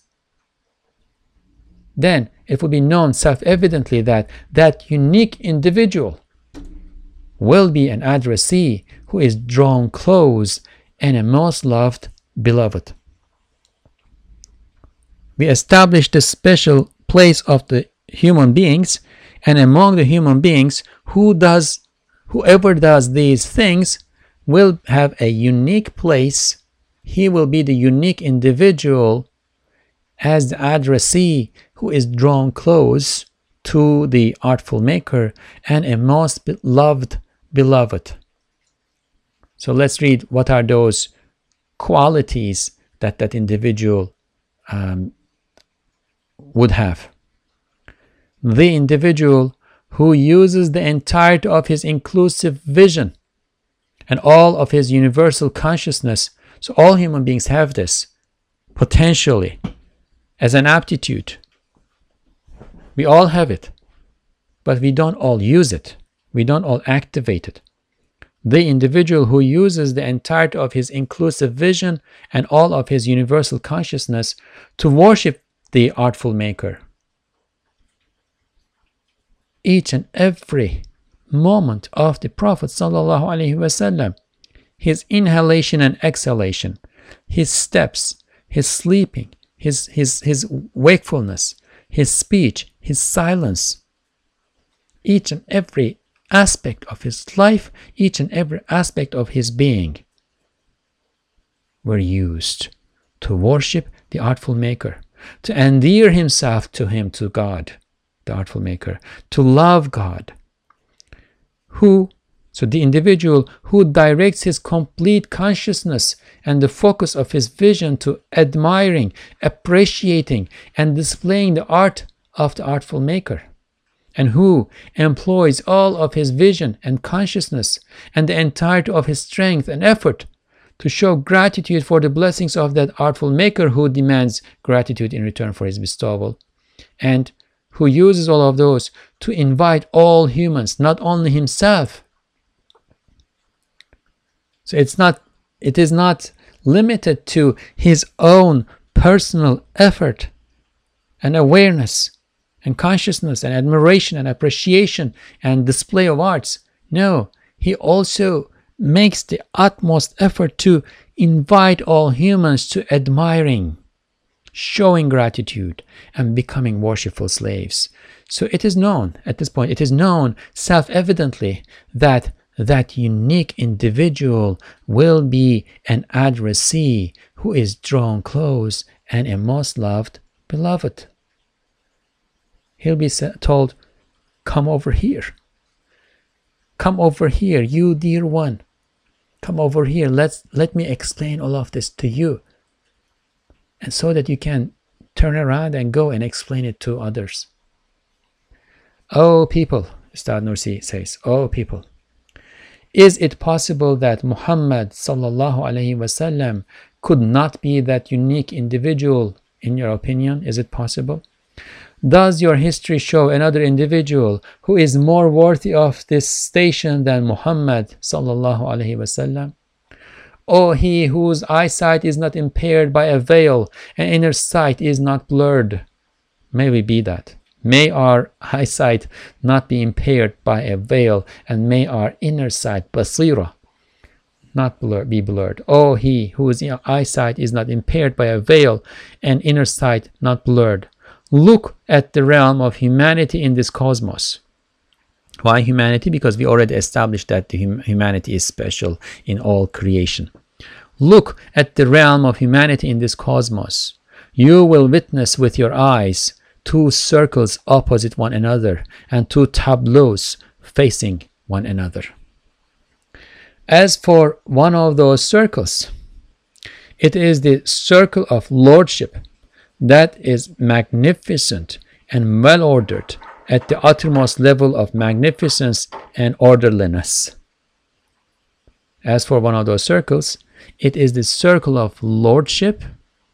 then it will be known self evidently that that unique individual will be an addressee who is drawn close and a most loved beloved. We establish the special place of the human beings and among the human beings who does whoever does these things will have a unique place. He will be the unique individual as the addressee who is drawn close to the artful maker and a most beloved beloved. So let's read what are those qualities that that individual um, would have the individual who uses the entirety of his inclusive vision and all of his universal consciousness. So, all human beings have this potentially as an aptitude. We all have it, but we don't all use it, we don't all activate it. The individual who uses the entirety of his inclusive vision and all of his universal consciousness to worship the artful maker each and every moment of the Prophet wasallam, his inhalation and exhalation, his steps, his sleeping, his, his, his wakefulness, his speech, his silence, each and every aspect of his life, each and every aspect of his being were used to worship the artful maker, to endear himself to him, to God the artful maker, to love God, who So the individual who directs his complete consciousness and the focus of his vision to admiring, appreciating, and displaying the art of the artful maker, and who employs all of his vision and consciousness and the entirety of his strength and effort to show gratitude for the blessings of that artful maker who demands gratitude in return for his bestowal, and who uses all of those to invite all humans, not only himself, so it's not it is not limited to his own personal effort and awareness and consciousness and admiration and appreciation and display of arts. No, he also makes the utmost effort to invite all humans to admiring, showing gratitude, and becoming worshipful slaves. So it is known at this point, it is known self evidently that that unique individual will be an addressee who is drawn close and a most loved beloved. He'll be told, Come over here. Come over here, you dear one. Come over here. Let's let me explain all of this to you. And so that you can turn around and go and explain it to others. Oh people, Ustad Nursi says, Oh people, is it possible that Muhammad sallallahu alaihi wasallam could not be that unique individual in your opinion? Is it possible? Does your history show another individual who is more worthy of this station than Muhammad sallallahu alaihi wasallam? O he whose eyesight is not impaired by a veil and inner sight is not blurred. May we be that. May our eyesight not be impaired by a veil, and may our inner sight, basira, not blur, be blurred. Oh, he whose eyesight is not impaired by a veil, and inner sight not blurred. Look at the realm of humanity in this cosmos. Why humanity? Because we already established that hum humanity is special in all creation. Look at the realm of humanity in this cosmos. You will witness with your eyes two circles opposite one another and two tableaus facing one another. As for one of those circles, it is the circle of lordship that is magnificent and well ordered at the uttermost level of magnificence and orderliness. As for one of those circles, it is the circle of lordship.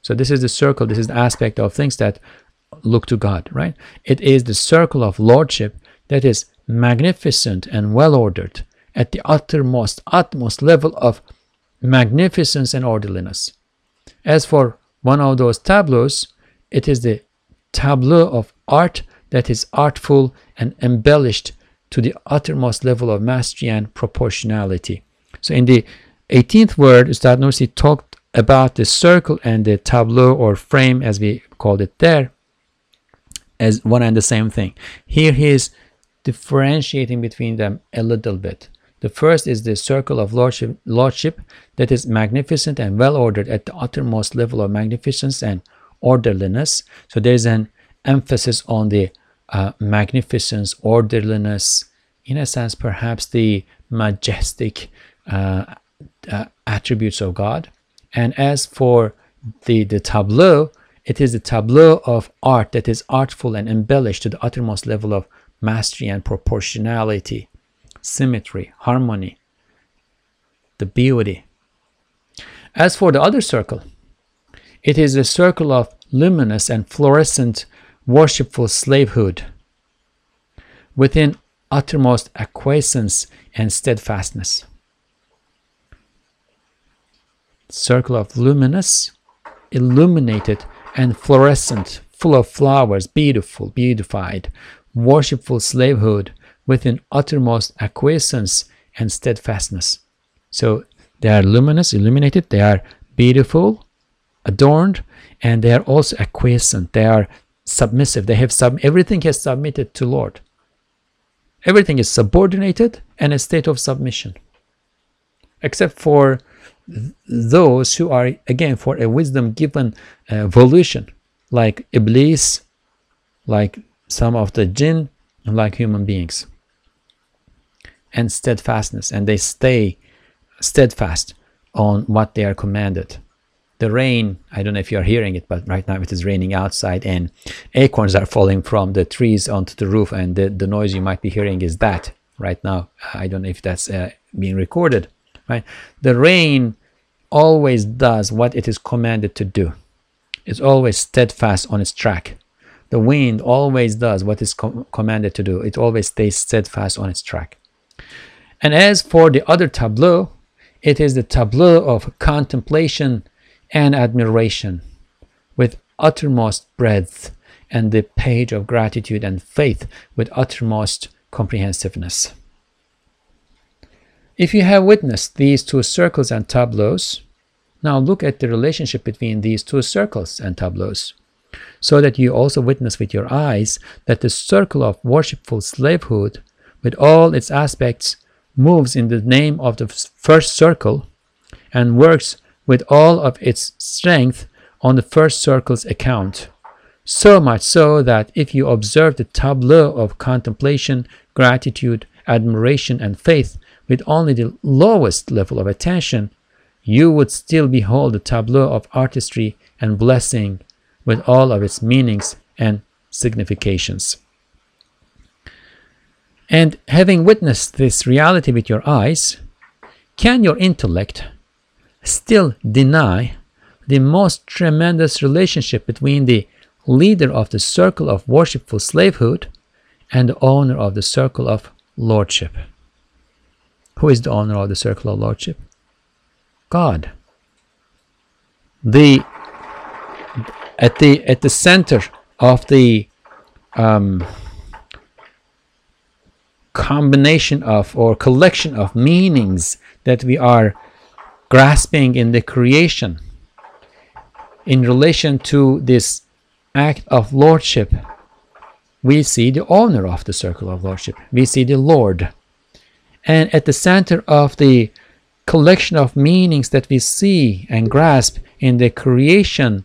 So, this is the circle, this is the aspect of things that look to God, right? It is the circle of lordship that is magnificent and well ordered at the uttermost, utmost level of magnificence and orderliness. As for one of those tableaus, it is the tableau of art that is artful and embellished to the uttermost level of mastery and proportionality. So in the 18th word, Ustad Nursi talked about the circle and the tableau or frame as we called it there as one and the same thing. Here he is differentiating between them a little bit. The first is the circle of lordship, lordship that is magnificent and well ordered at the uttermost level of magnificence and orderliness. So there's an emphasis on the uh, magnificence, orderliness, in a sense, perhaps the majestic uh, uh, attributes of God. And as for the, the tableau, it is the tableau of art that is artful and embellished to the uttermost level of mastery and proportionality, symmetry, harmony, the beauty. As for the other circle, it is a circle of luminous and fluorescent worshipful slavehood within uttermost acquiescence and steadfastness. Circle of luminous, illuminated and fluorescent, full of flowers, beautiful, beautified, worshipful slavehood within uttermost acquiescence and steadfastness. So they are luminous, illuminated, they are beautiful, adorned, and they are also acquiescent. They are submissive. They have sub everything has submitted to Lord. Everything is subordinated and a state of submission. Except for those who are again for a wisdom given uh, volition like iblis like some of the jinn like human beings and steadfastness, and they stay steadfast on what they are commanded. The rain, I don't know if you're hearing it, but right now it is raining outside and acorns are falling from the trees onto the roof, and the, the noise you might be hearing is that right now. I don't know if that's uh, being recorded, right? The rain always does what it is commanded to do. It's always steadfast on its track. The wind always does what is com commanded to do. It always stays steadfast on its track. And as for the other tableau, it is the tableau of contemplation and admiration with uttermost breadth and the page of gratitude and faith with uttermost comprehensiveness. If you have witnessed these two circles and tableaus, now look at the relationship between these two circles and tableaus, so that you also witness with your eyes that the circle of worshipful slavehood, with all its aspects, moves in the name of the first circle and works with all of its strength on the first circle's account. So much so that if you observe the tableau of contemplation, gratitude, admiration, and faith with only the lowest level of attention, you would still behold the tableau of artistry and blessing with all of its meanings and significations. And having witnessed this reality with your eyes, can your intellect still deny the most tremendous relationship between the leader of the circle of worshipful slavehood and the owner of the circle of lordship? Who is the owner of the circle of lordship? God. The at the at the center of the um, combination of or collection of meanings that we are grasping in the creation in relation to this act of lordship. We see the owner of the circle of lordship. We see the lord. And at the center of the collection of meanings that we see and grasp in the creation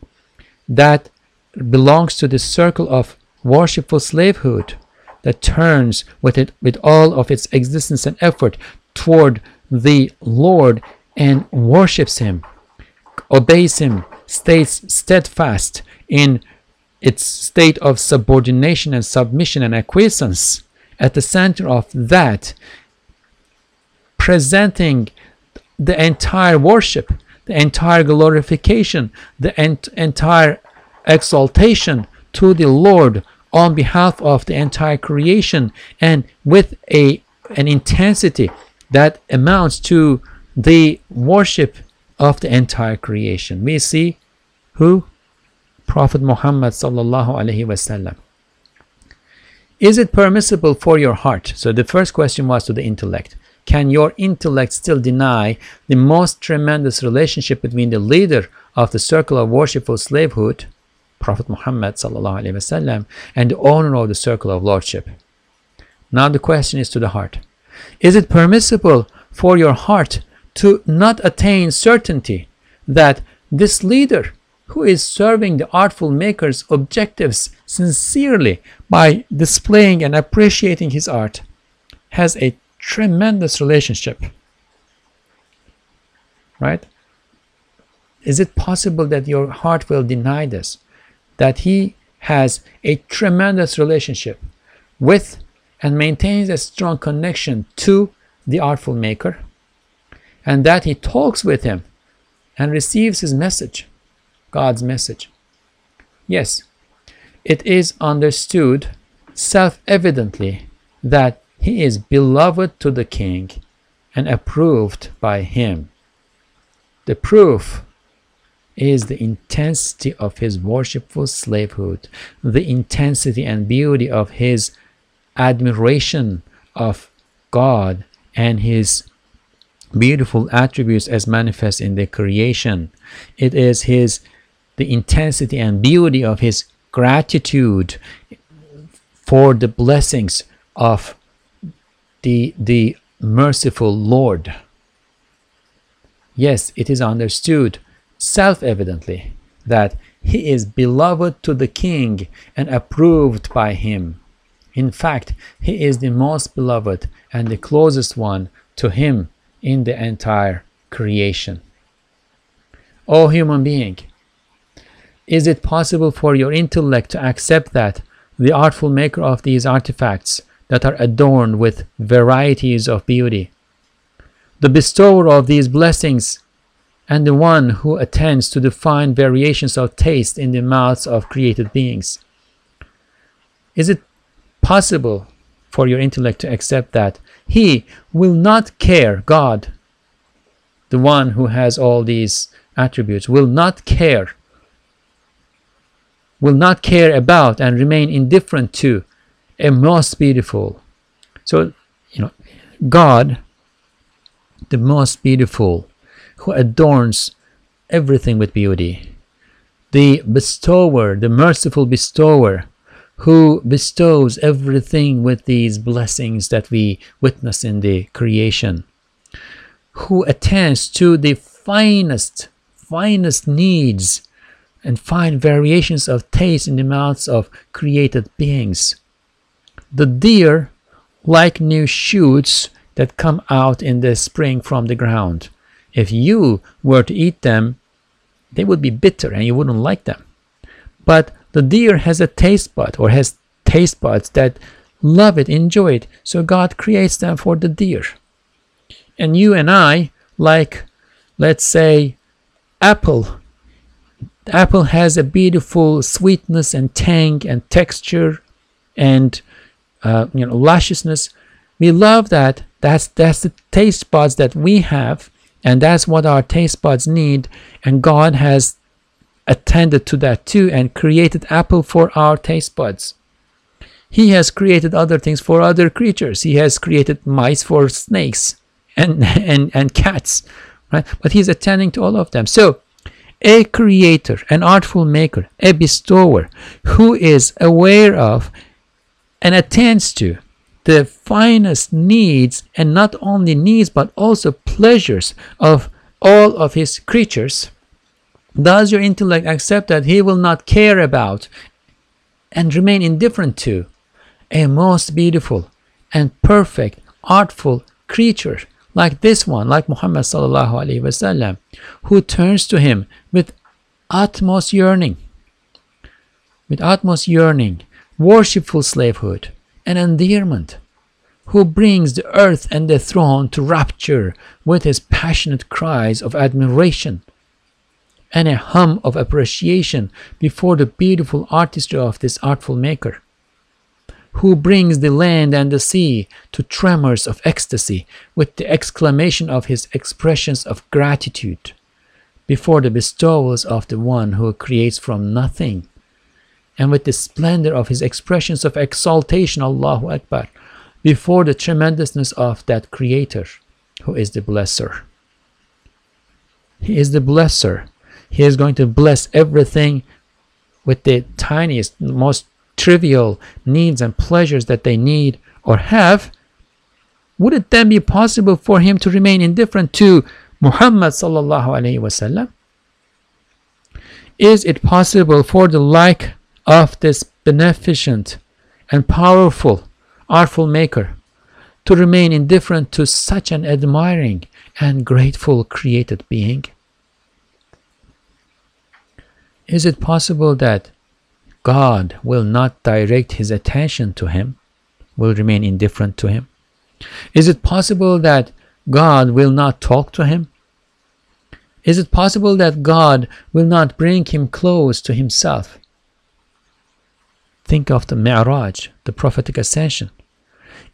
that belongs to the circle of worshipful slavehood that turns with it with all of its existence and effort toward the Lord and worships him, obeys him, stays steadfast in its state of subordination and submission and acquiescence. At the center of that, presenting the entire worship, the entire glorification, the ent entire exaltation to the Lord on behalf of the entire creation and with a an intensity that amounts to the worship of the entire creation. We see who? Prophet Muhammad sallallahu alaihi wasallam. Is it permissible for your heart? So the first question was to the intellect. Can your intellect still deny the most tremendous relationship between the leader of the circle of worshipful slavehood, Prophet Muhammad sallallahu alaihi wasallam, and the owner of the circle of lordship? Now the question is to the heart. Is it permissible for your heart to not attain certainty that this leader who is serving the artful maker's objectives sincerely by displaying and appreciating his art has a tremendous relationship. Right? Is it possible that your heart will deny this? That he has a tremendous relationship with and maintains a strong connection to the artful maker, and that he talks with him and receives his message, God's message. Yes, it is understood self evidently that he is beloved to the king and approved by him. The proof is the intensity of his worshipful slavehood, the intensity and beauty of his admiration of God and his beautiful attributes as manifest in the creation. It is his the intensity and beauty of his gratitude for the blessings of the, the merciful Lord. Yes, it is understood self evidently that he is beloved to the king and approved by him. In fact, he is the most beloved and the closest one to him in the entire creation. O human being, is it possible for your intellect to accept that the artful maker of these artifacts that are adorned with varieties of beauty, the bestower of these blessings, and the one who attends to the fine variations of taste in the mouths of created beings? Is it possible for your intellect to accept that he will not care, God, the one who has all these attributes, will not care, will not care about and remain indifferent to a most beautiful. So, you know, God, the most beautiful, who adorns everything with beauty, the bestower, the merciful bestower, who bestows everything with these blessings that we witness in the creation, who attends to the finest, finest needs and fine variations of taste in the mouths of created beings. The deer like new shoots that come out in the spring from the ground. If you were to eat them, they would be bitter and you wouldn't like them. But the deer has a taste bud or has taste buds that love it, enjoy it. So God creates them for the deer. And you and I, like, let's say, apple. apple has a beautiful sweetness and tang and texture and uh, you know lusciousness. We love that. That's that's the taste buds that we have, and that's what our taste buds need. And God has attended to that too and created apple for our taste buds. He has created other things for other creatures. He has created mice for snakes and, and, and cats, right? But he's attending to all of them. So, a creator, an artful maker, a bestower who is aware of and attends to the finest needs and not only needs but also pleasures of all of his creatures does your intellect accept that he will not care about and remain indifferent to? A most beautiful and perfect, artful creature like this one, like Muhammad sallallahu alaihi wasallam, who turns to him with utmost yearning, with utmost yearning, worshipful slavehood, and endearment, who brings the earth and the throne to rapture with his passionate cries of admiration and a hum of appreciation before the beautiful artistry of this artful maker, who brings the land and the sea to tremors of ecstasy with the exclamation of his expressions of gratitude before the bestowals of the one who creates from nothing, and with the splendor of his expressions of exaltation, Allahu Akbar, before the tremendousness of that Creator who is the Blesser. He is the Blesser he is going to bless everything with the tiniest, most trivial needs and pleasures that they need or have. Would it then be possible for him to remain indifferent to Muhammad sallallahu alaihi wasallam? Is it possible for the like of this beneficent and powerful, artful maker to remain indifferent to such an admiring and grateful created being? Is it possible that God will not direct his attention to him, will remain indifferent to him? Is it possible that God will not talk to him? Is it possible that God will not bring him close to himself? Think of the Mi'raj, the prophetic ascension.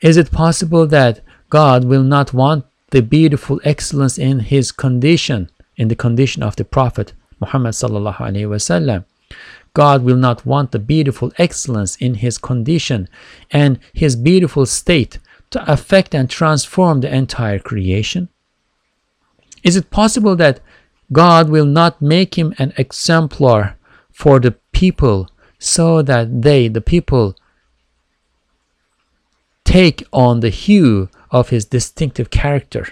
Is it possible that God will not want the beautiful excellence in his condition, in the condition of the prophet, Muhammad sallallahu alaihi wasallam. God will not want the beautiful excellence in his condition and his beautiful state to affect and transform the entire creation? Is it possible that God will not make him an exemplar for the people so that they, the people, take on the hue of his distinctive character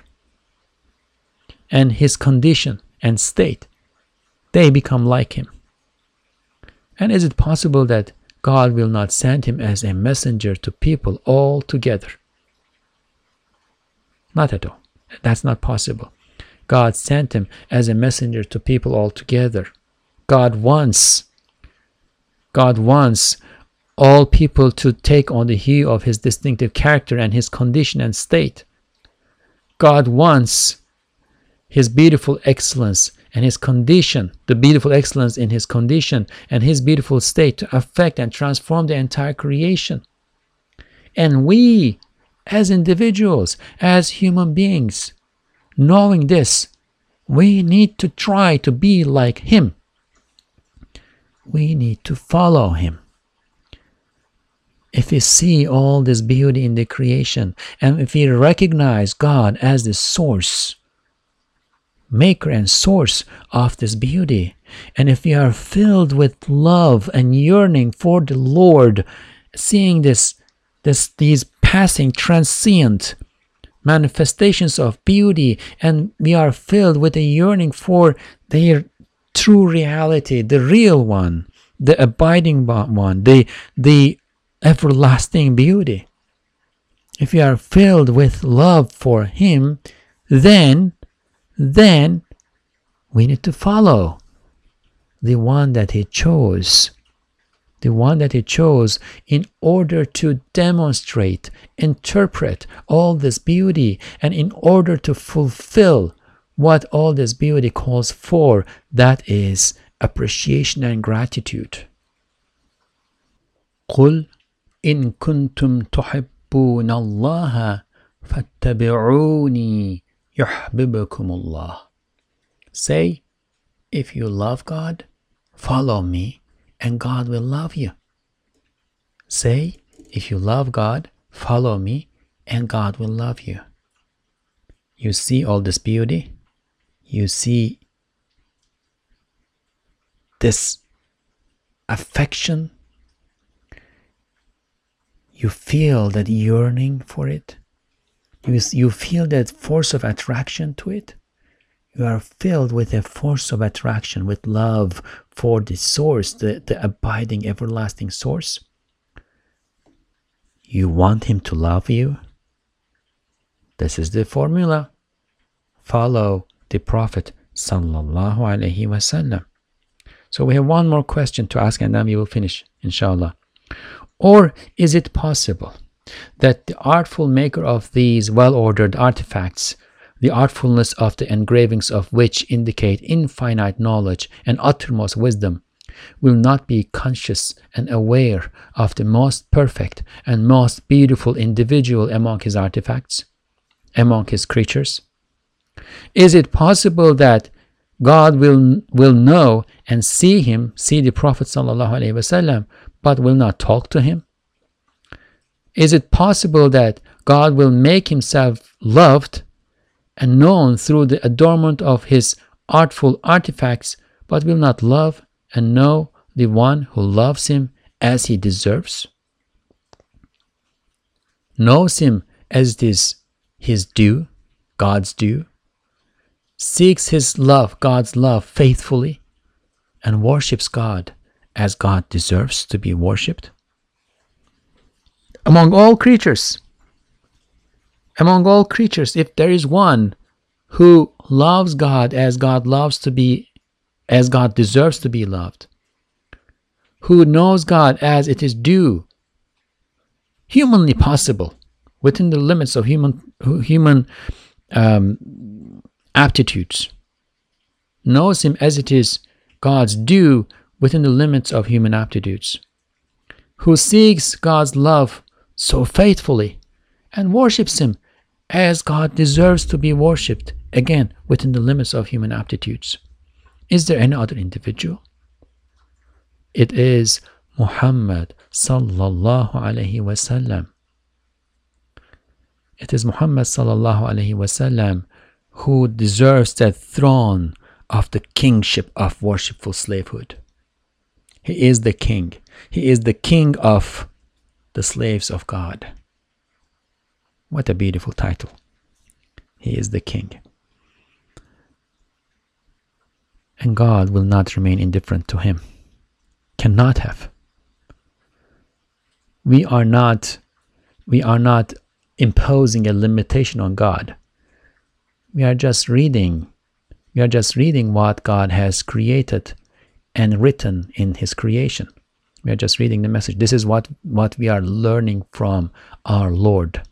and his condition and state? They become like him. And is it possible that God will not send him as a messenger to people altogether. Not at all. That's not possible. God sent him as a messenger to people altogether. God wants God wants all people to take on the hue of his distinctive character and his condition and state. God wants his beautiful excellence and his condition, the beautiful excellence in his condition and his beautiful state to affect and transform the entire creation. And we, as individuals, as human beings, knowing this, we need to try to be like him. We need to follow him. If we see all this beauty in the creation and if we recognize God as the source, maker and source of this beauty. And if we are filled with love and yearning for the Lord, seeing this, this these passing transient manifestations of beauty, and we are filled with a yearning for their true reality, the real one, the abiding one, the the everlasting beauty. If we are filled with love for Him, then then we need to follow the one that he chose. The one that he chose in order to demonstrate, interpret all this beauty, and in order to fulfill what all this beauty calls for that is appreciation and gratitude. قل إن كنتم تحبون الله فاتبعوني Allah. Say, if you love God, follow me, and God will love you. Say, if you love God, follow me, and God will love you. You see all this beauty? You see this affection? You feel that yearning for it? You, you feel that force of attraction to it. You are filled with a force of attraction, with love for the source, the, the abiding, everlasting source. You want him to love you. This is the formula. Follow the Prophet sallallahu alaihi wasallam. So we have one more question to ask and then we will finish, inshallah. Or is it possible that the artful maker of these well-ordered artifacts, the artfulness of the engravings of which indicate infinite knowledge and uttermost wisdom, will not be conscious and aware of the most perfect and most beautiful individual among his artifacts, among his creatures? Is it possible that God will, will know and see him, see the Prophet ﷺ, but will not talk to him? Is it possible that God will make himself loved and known through the adornment of his artful artifacts, but will not love and know the one who loves him as he deserves? Knows him as it is his due, God's due, seeks his love, God's love, faithfully, and worships God as God deserves to be worshipped? Among all creatures, among all creatures, if there is one who loves God as God loves to be, as God deserves to be loved, who knows God as it is due, humanly possible, within the limits of human human um, aptitudes, knows Him as it is God's due within the limits of human aptitudes, who seeks God's love so faithfully and worships Him as God deserves to be worshipped, again within the limits of human aptitudes. Is there any other individual? It is Muhammad sallallahu alaihi wasallam. It is Muhammad sallallahu alaihi wasallam who deserves that throne of the kingship of worshipful slavehood. He is the king. He is the king of the slaves of God. What a beautiful title. He is the king. And God will not remain indifferent to him. Cannot have. we are not we are not imposing a limitation on God. We are just reading. We are just reading what God has created and written in his creation. We are just reading the message. This is what, what we are learning from our Lord.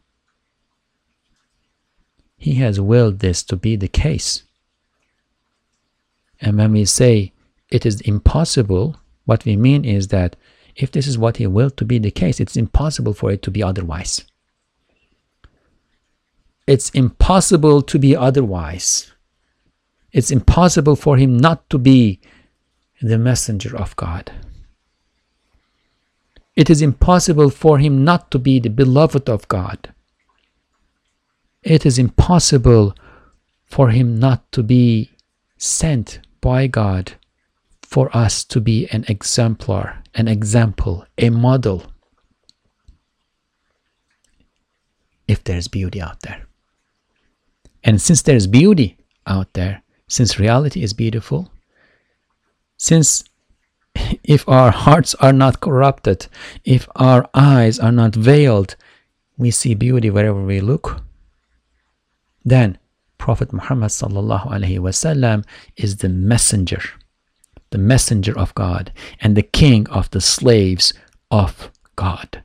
He has willed this to be the case. And when we say it is impossible, what we mean is that if this is what He willed to be the case, it's impossible for it to be otherwise. It's impossible to be otherwise. It's impossible for Him not to be the messenger of God. It is impossible for Him not to be the beloved of God. It is impossible for Him not to be sent by God for us to be an exemplar, an example, a model. If there's beauty out there. And since there's beauty out there, since reality is beautiful, since if our hearts are not corrupted, if our eyes are not veiled, we see beauty wherever we look, then Prophet Muhammad sallallahu alaihi wasallam is the messenger the messenger of God and the king of the slaves of God.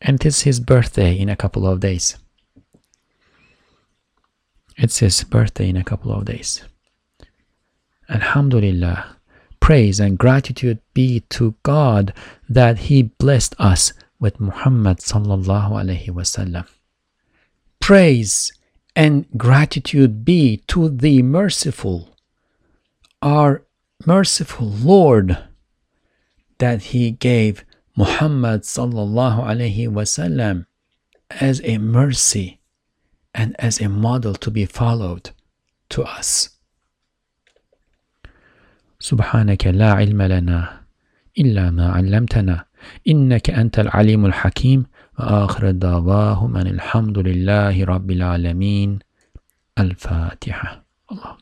And it is his birthday in a couple of days. It's his birthday in a couple of days. Alhamdulillah, praise and gratitude be to God that He blessed us with Muhammad sallallahu alaihi wasallam. Praise and gratitude be to the merciful our merciful Lord that He gave Muhammad sallallahu alaihi wasallam as a mercy and as a model to be followed to us. سبحانك لا علم لنا إلا ما علمتنا إنك أنت العليم الحكيم. وآخر دعواهم أن الحمد لله رب العالمين الفاتحة. اللهم